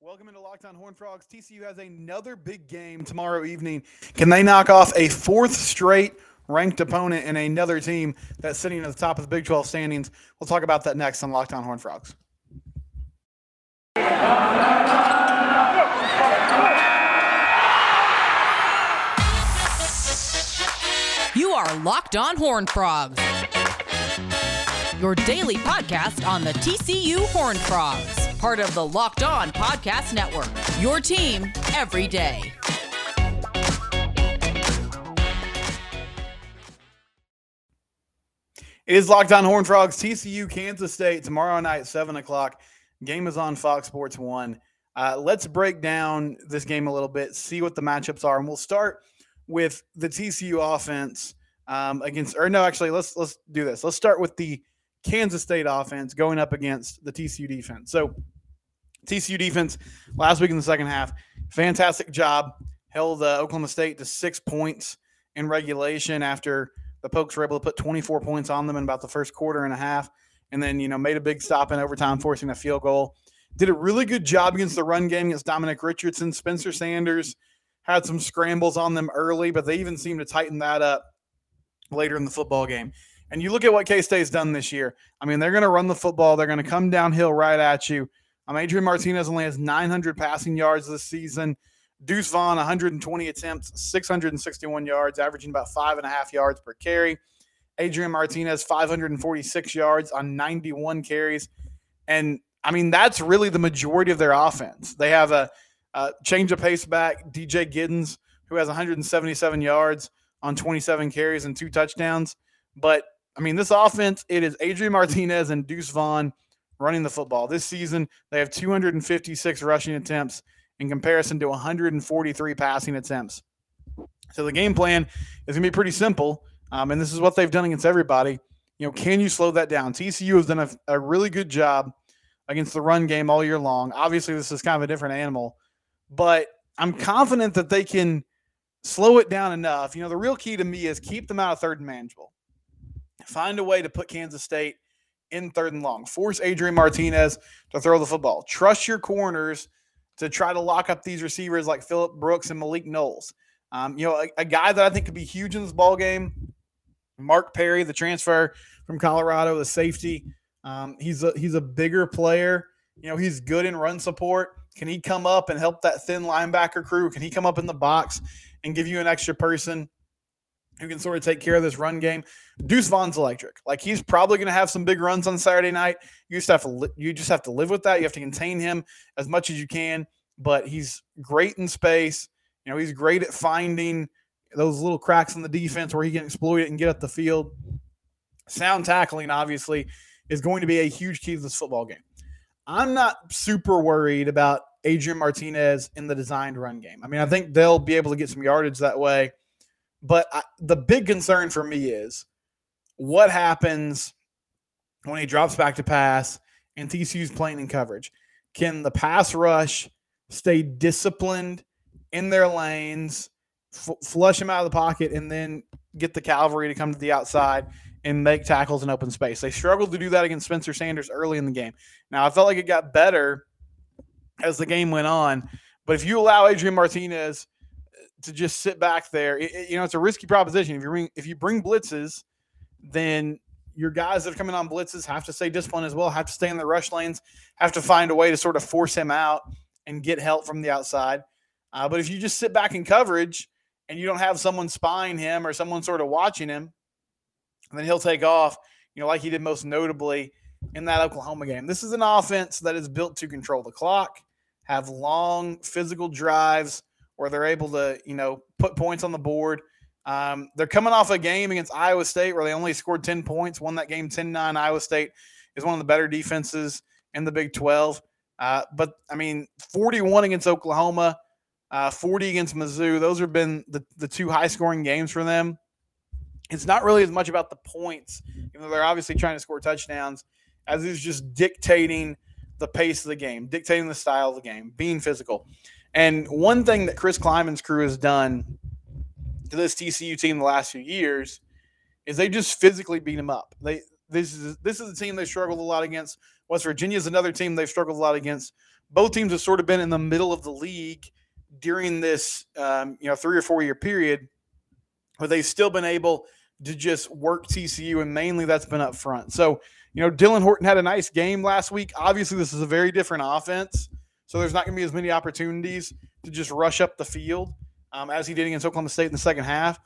Welcome into Locked On Horn Frogs. TCU has another big game tomorrow evening. Can they knock off a fourth straight ranked opponent and another team that's sitting at the top of the Big 12 standings? We'll talk about that next on Locked On Horn Frogs. You are Locked On Horn Frogs, your daily podcast on the TCU Horn Frogs part of the Locked On Podcast Network. Your team every day. It is Locked On Horn Frogs, TCU, Kansas State, tomorrow night, 7 o'clock. Game is on Fox Sports 1. Uh, let's break down this game a little bit, see what the matchups are, and we'll start with the TCU offense um, against, or no, actually, let's let's do this. Let's start with the Kansas State offense going up against the TCU defense. So, TCU defense last week in the second half, fantastic job. Held uh, Oklahoma State to six points in regulation after the Pokes were able to put 24 points on them in about the first quarter and a half, and then you know made a big stop in overtime, forcing a field goal. Did a really good job against the run game against Dominic Richardson. Spencer Sanders had some scrambles on them early, but they even seemed to tighten that up later in the football game. And you look at what K State's done this year. I mean, they're going to run the football. They're going to come downhill right at you. Um, Adrian Martinez only has 900 passing yards this season. Deuce Vaughn, 120 attempts, 661 yards, averaging about five and a half yards per carry. Adrian Martinez, 546 yards on 91 carries. And I mean, that's really the majority of their offense. They have a, a change of pace back, DJ Giddens, who has 177 yards on 27 carries and two touchdowns. But I mean, this offense, it is Adrian Martinez and Deuce Vaughn running the football. This season, they have 256 rushing attempts in comparison to 143 passing attempts. So the game plan is going to be pretty simple. Um, and this is what they've done against everybody. You know, can you slow that down? TCU has done a, a really good job against the run game all year long. Obviously, this is kind of a different animal, but I'm confident that they can slow it down enough. You know, the real key to me is keep them out of third and manageable. Find a way to put Kansas State in third and long. Force Adrian Martinez to throw the football. Trust your corners to try to lock up these receivers like Phillip Brooks and Malik Knowles. Um, you know, a, a, guy that I think could be huge in this ball game, Mark Perry, the transfer from Colorado, the safety. Um, he's a he's a bigger player. You know, he's good in run support. Can he come up and help that thin linebacker crew? Can he come up in the box and give you an extra person who can sort of take care of this run game. Deuce Vaughn's electric. Like he's probably going to have some big runs on Saturday night. You just have to li- you just have to live with that. You have to contain him as much as you can. But he's great in space. You know, he's great at finding those little cracks in the defense where he can exploit it and get up the field. Sound tackling, obviously, is going to be a huge key to this football game. I'm not super worried about Adrian Martinez in the designed run game. I mean, I think they'll be able to get some yardage that way. But I, the big concern for me is what happens when he drops back to pass and TCU's playing in coverage. Can the pass rush stay disciplined in their lanes, f- flush him out of the pocket, and then get the cavalry to come to the outside and make tackles in open space? They struggled to do that against Spencer Sanders early in the game. Now, I felt like it got better as the game went on. But if you allow Adrian Martinez to just sit back there. It, it, you know, it's a risky proposition. If you bring if you bring blitzes, then your guys that are coming on blitzes have to stay disciplined as well, have to stay in the rush lanes, have to find a way to sort of force him out and get help from the outside. Uh, but if you just sit back in coverage and you don't have someone spying him or someone sort of watching him, then he'll take off, you know, like he did most notably in that Oklahoma game. This is an offense that is built to control the clock, have long physical drives, where they're able to, you know, put points on the board. Um, they're coming off a game against Iowa State where they only scored 10 points, won that game 10 9. Iowa State is one of the better defenses in the Big 12. Uh, but I mean, 41 against Oklahoma, uh, 40 against Mizzou. Those have been the, the two high scoring games for them. It's not really as much about the points, even though they're obviously trying to score touchdowns, as is just dictating the pace of the game, dictating the style of the game, being physical. And one thing that Chris Klieman's crew has done to this TCU team the last few years is they just physically beat them up. They this is this is a team they struggled a lot against West Virginia is another team they've struggled a lot against. Both teams have sort of been in the middle of the league during this, um, you know, three or four year period, but they've still been able to just work TCU, and mainly that's been up front. So, you know, Dylan Horton had a nice game last week. Obviously, this is a very different offense, so there's not going to be as many opportunities to just rush up the field um, as he did against Oklahoma State in the second half.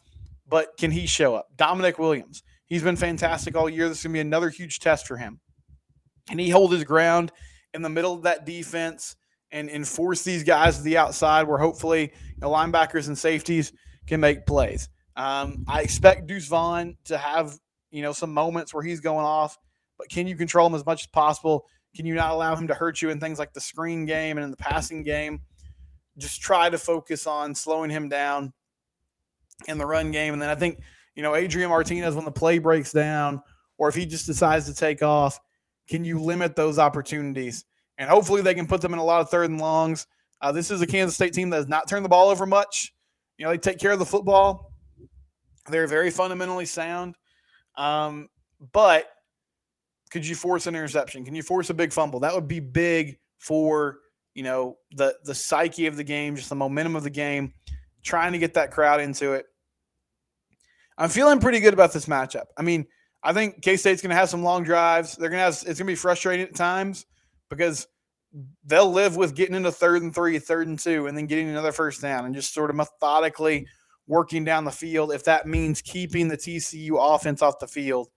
But can he show up? Damonic Williams, he's been fantastic all year. This is going to be another huge test for him. Can he hold his ground in the middle of that defense and enforce these guys to the outside where hopefully you know, linebackers and safeties can make plays? Um, I expect Deuce Vaughn to have you know some moments where he's going off, but can you control him as much as possible? Can you not allow him to hurt you in things like the screen game and in the passing game? Just try to focus on slowing him down in the run game, and then I think you know Adrian Martinez when the play breaks down, or if he just decides to take off, can you limit those opportunities? And hopefully they can put them in a lot of third and longs. Uh, this is a Kansas State team that has not turned the ball over much. You know, they take care of the football. They're very fundamentally sound. Um, but could you force an interception? Can you force a big fumble? That would be big for you know the the psyche of the game, just the momentum of the game, trying to get that crowd into it. I'm feeling pretty good about this matchup. I mean, I think K State's going to have some long drives. They're going to have it's going to be frustrating at times because they'll live with getting into third and three, third and two, and then getting another first down and just sort of methodically working down the field if that means keeping the TCU offense off the field.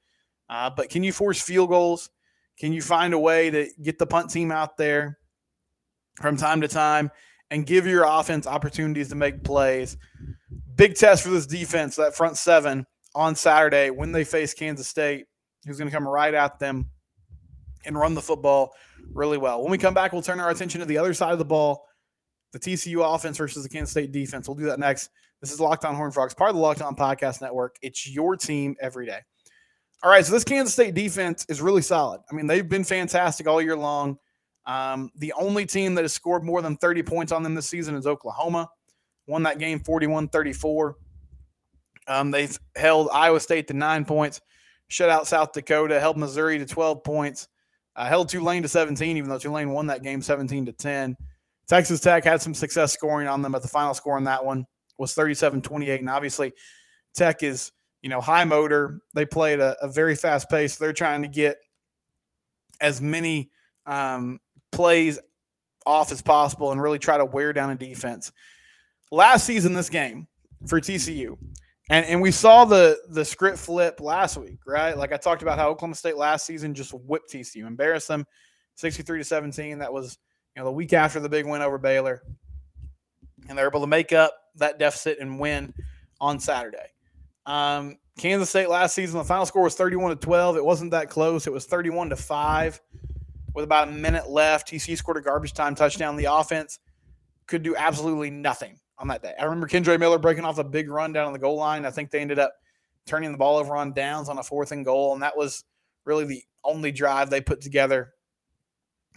Uh, but can you force field goals? Can you find a way to get the punt team out there from time to time and give your offense opportunities to make plays? Big test for this defense, that front seven on Saturday when they face Kansas State, who's going to come right at them and run the football really well. When we come back, we'll turn our attention to the other side of the ball, the TCU offense versus the Kansas State defense. We'll do that next. This is Locked On Horn Frogs, part of the Locked On Podcast Network. It's your team every day. All right, so this Kansas State defense is really solid. I mean, they've been fantastic all year long. Um, the only team that has scored more than 30 points on them this season is Oklahoma. Won that game 41 34. Um, they've held Iowa State to nine points, shut out South Dakota, held Missouri to 12 points, uh, held Tulane to 17, even though Tulane won that game 17 to 10. Texas Tech had some success scoring on them, but the final score on that one was 37 28. And obviously, Tech is, you know, high motor. They play at a, a very fast pace. They're trying to get as many um, plays off as possible and really try to wear down a defense. Last season, this game for TCU, and, and we saw the the script flip last week, right? Like I talked about how Oklahoma State last season just whipped TCU, embarrassed them 63 to 17. That was, you know, the week after the big win over Baylor. And they're able to make up that deficit and win on Saturday. Um, Kansas State last season, the final score was 31 to 12. It wasn't that close. It was 31 to 5 with about a minute left. TC scored a garbage time touchdown. The offense could do absolutely nothing on that day. I remember Kendre Miller breaking off a big run down on the goal line. I think they ended up turning the ball over on downs on a fourth and goal, and that was really the only drive they put together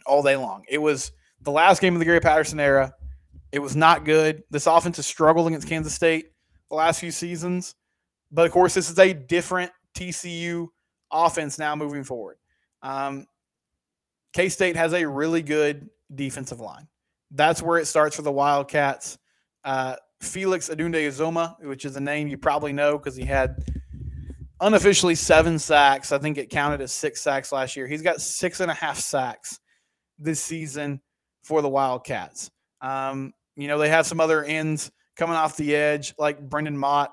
all day long. It was the last game of the Gary Patterson era. It was not good. This offense has struggled against Kansas State the last few seasons. But of course, this is a different TCU offense now moving forward. Um, K State has a really good defensive line. That's where it starts for the Wildcats. Uh, Felix Anudike-Uzomah, which is a name you probably know because he had unofficially seven sacks. I think it counted as six sacks last year. He's got six and a half sacks this season for the Wildcats. Um, you know, they have some other ends coming off the edge, like Brendan Mott,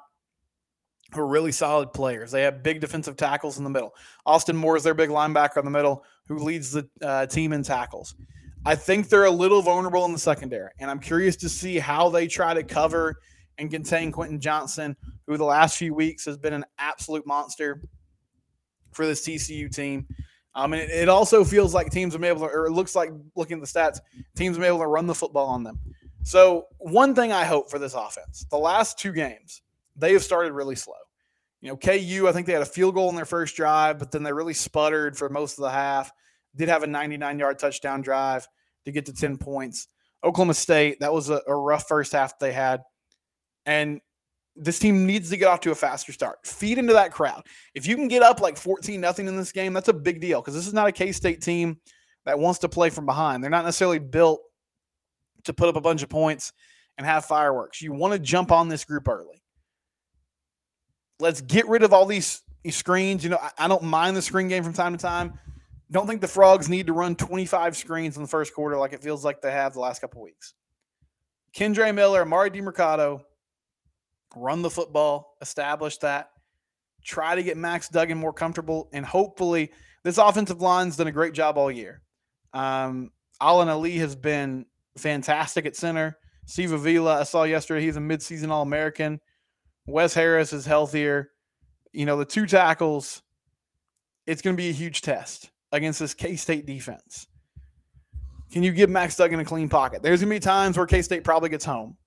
who are really solid players. They have big defensive tackles in the middle. Austin Moore is their big linebacker in the middle, who leads the uh, team in tackles. I think they're a little vulnerable in the secondary, and I'm curious to see how they try to cover and contain Quentin Johnston, who the last few weeks has been an absolute monster for this TCU team. Um, and it, it also feels like teams have been able to, or it looks like looking at the stats, teams have been able to run the football on them. So, one thing I hope for this offense, the last two games, they have started really slow. You know, KU, I think they had a field goal in their first drive, but then they really sputtered for most of the half. Did have a 99 yard touchdown drive to get to 10 points. Oklahoma State, that was a, a rough first half they had. And this team needs to get off to a faster start. Feed into that crowd. If you can get up like 14 nothing in this game, that's a big deal because this is not a K State team that wants to play from behind. They're not necessarily built to put up a bunch of points and have fireworks. You want to jump on this group early. Let's get rid of all these, screens. You know, I, I don't mind the screen game from time to time. Don't think the Frogs need to run 25 screens in the first quarter like it feels like they have the last couple weeks. Kendre Miller, Emari Demercado, run the football, establish that, try to get Max Duggan more comfortable, and hopefully this offensive line's done a great job all year. Um, Alan Ali has been fantastic at center. Steve Avila, I saw yesterday, he's a midseason All American. Wes Harris is healthier. You know, the two tackles, it's going to be a huge test against this K State defense. Can you give Max Duggan a clean pocket? There's going to be times where K State probably gets home.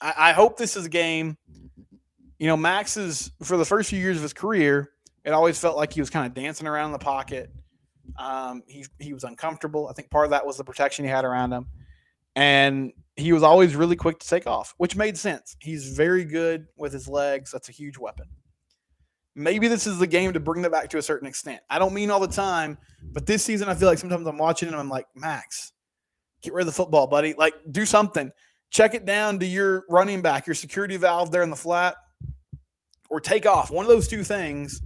I, I hope this is a game. You know, Max is, for the first few years of his career, it always felt like he was kind of dancing around in the pocket. Um, he, he was uncomfortable. I think part of that was the protection he had around him. And he was always really quick to take off, which made sense. He's very good with his legs. That's a huge weapon. Maybe this is the game to bring that back to a certain extent. I don't mean all the time, but this season I feel like sometimes I'm watching and I'm like, Max, get rid of the football, buddy. Like, do something. Check it down to your running back, your security valve there in the flat, or take off. One of those two things.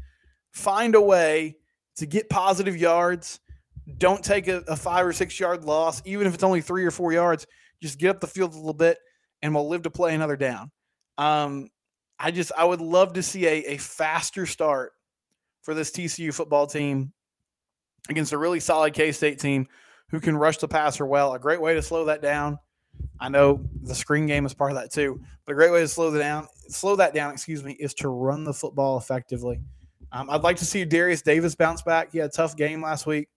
Find a way to get positive yards. Don't take a, a five or six yard loss, even if it's only three or four yards just get up the field a little bit, and we'll live to play another down. Um, I just I would love to see a, a faster start for this TCU football team against a really solid K State team who can rush the passer well. A great way to slow that down. I know the screen game is part of that too, but a great way to slow that down, slow that down, excuse me, is to run the football effectively. Um, I'd like to see Darius Davis bounce back. He had a tough game last week,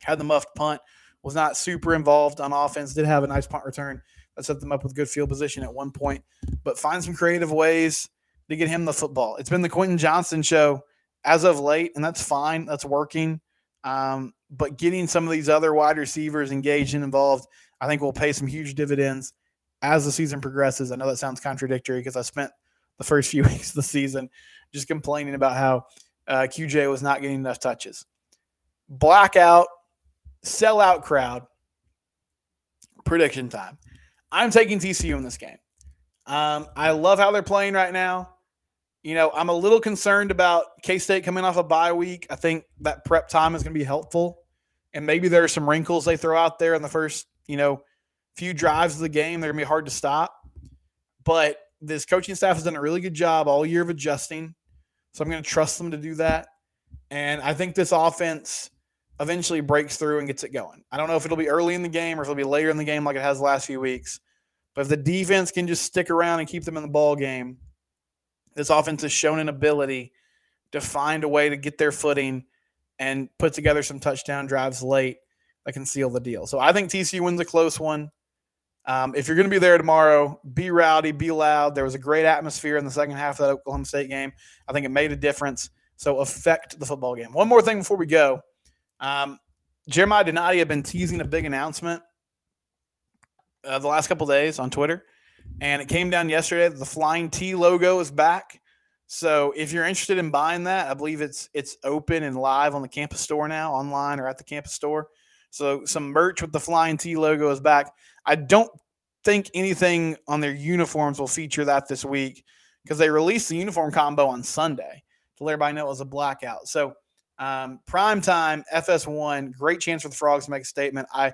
had the muffed punt, was not super involved on offense, did have a nice punt return that set them up with good field position at one point, but find some creative ways to get him the football. It's been the Quentin Johnston show as of late, and that's fine. That's working. Um, but getting some of these other wide receivers engaged and involved, I think will pay some huge dividends as the season progresses. I know that sounds contradictory because I spent the first few weeks of the season just complaining about how uh, QJ was not getting enough touches. Blackout sellout crowd. Prediction time. I'm taking TCU in this game. Um, I love how they're playing right now. You know, I'm a little concerned about K State coming off a bye week. I think that prep time is going to be helpful. And maybe there are some wrinkles they throw out there in the first, you know, few drives of the game. They're going to be hard to stop. But this coaching staff has done a really good job all year of adjusting. So I'm going to trust them to do that. And I think this offense eventually breaks through and gets it going. I don't know if it'll be early in the game or if it'll be later in the game like it has the last few weeks. But if the defense can just stick around and keep them in the ball game, this offense has shown an ability to find a way to get their footing and put together some touchdown drives late that can seal the deal. So I think TCU wins a close one. Um, if you're going to be there tomorrow, be rowdy, be loud. There was a great atmosphere in the second half of that Oklahoma State game. I think it made a difference. So affect the football game. One more thing before we go. Um, Jeremiah Donati had been teasing a big announcement uh, the last couple days on Twitter, and it came down yesterday the Flying T logo is back. So if you're interested in buying that, I believe it's it's open and live on the campus store now, online or at the campus store. So some merch with the Flying T logo is back. I don't think anything on their uniforms will feature that this week because they released the uniform combo on Sunday to let everybody know it was a blackout. So um, prime time, FS1, great chance for the Frogs to make a statement. I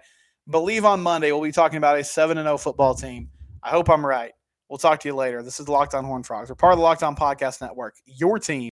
believe on Monday we'll be talking about a 7 0 football team. I hope I'm right. We'll talk to you later. This is Locked On Horn Frogs. We're part of the Locked On Podcast Network, your team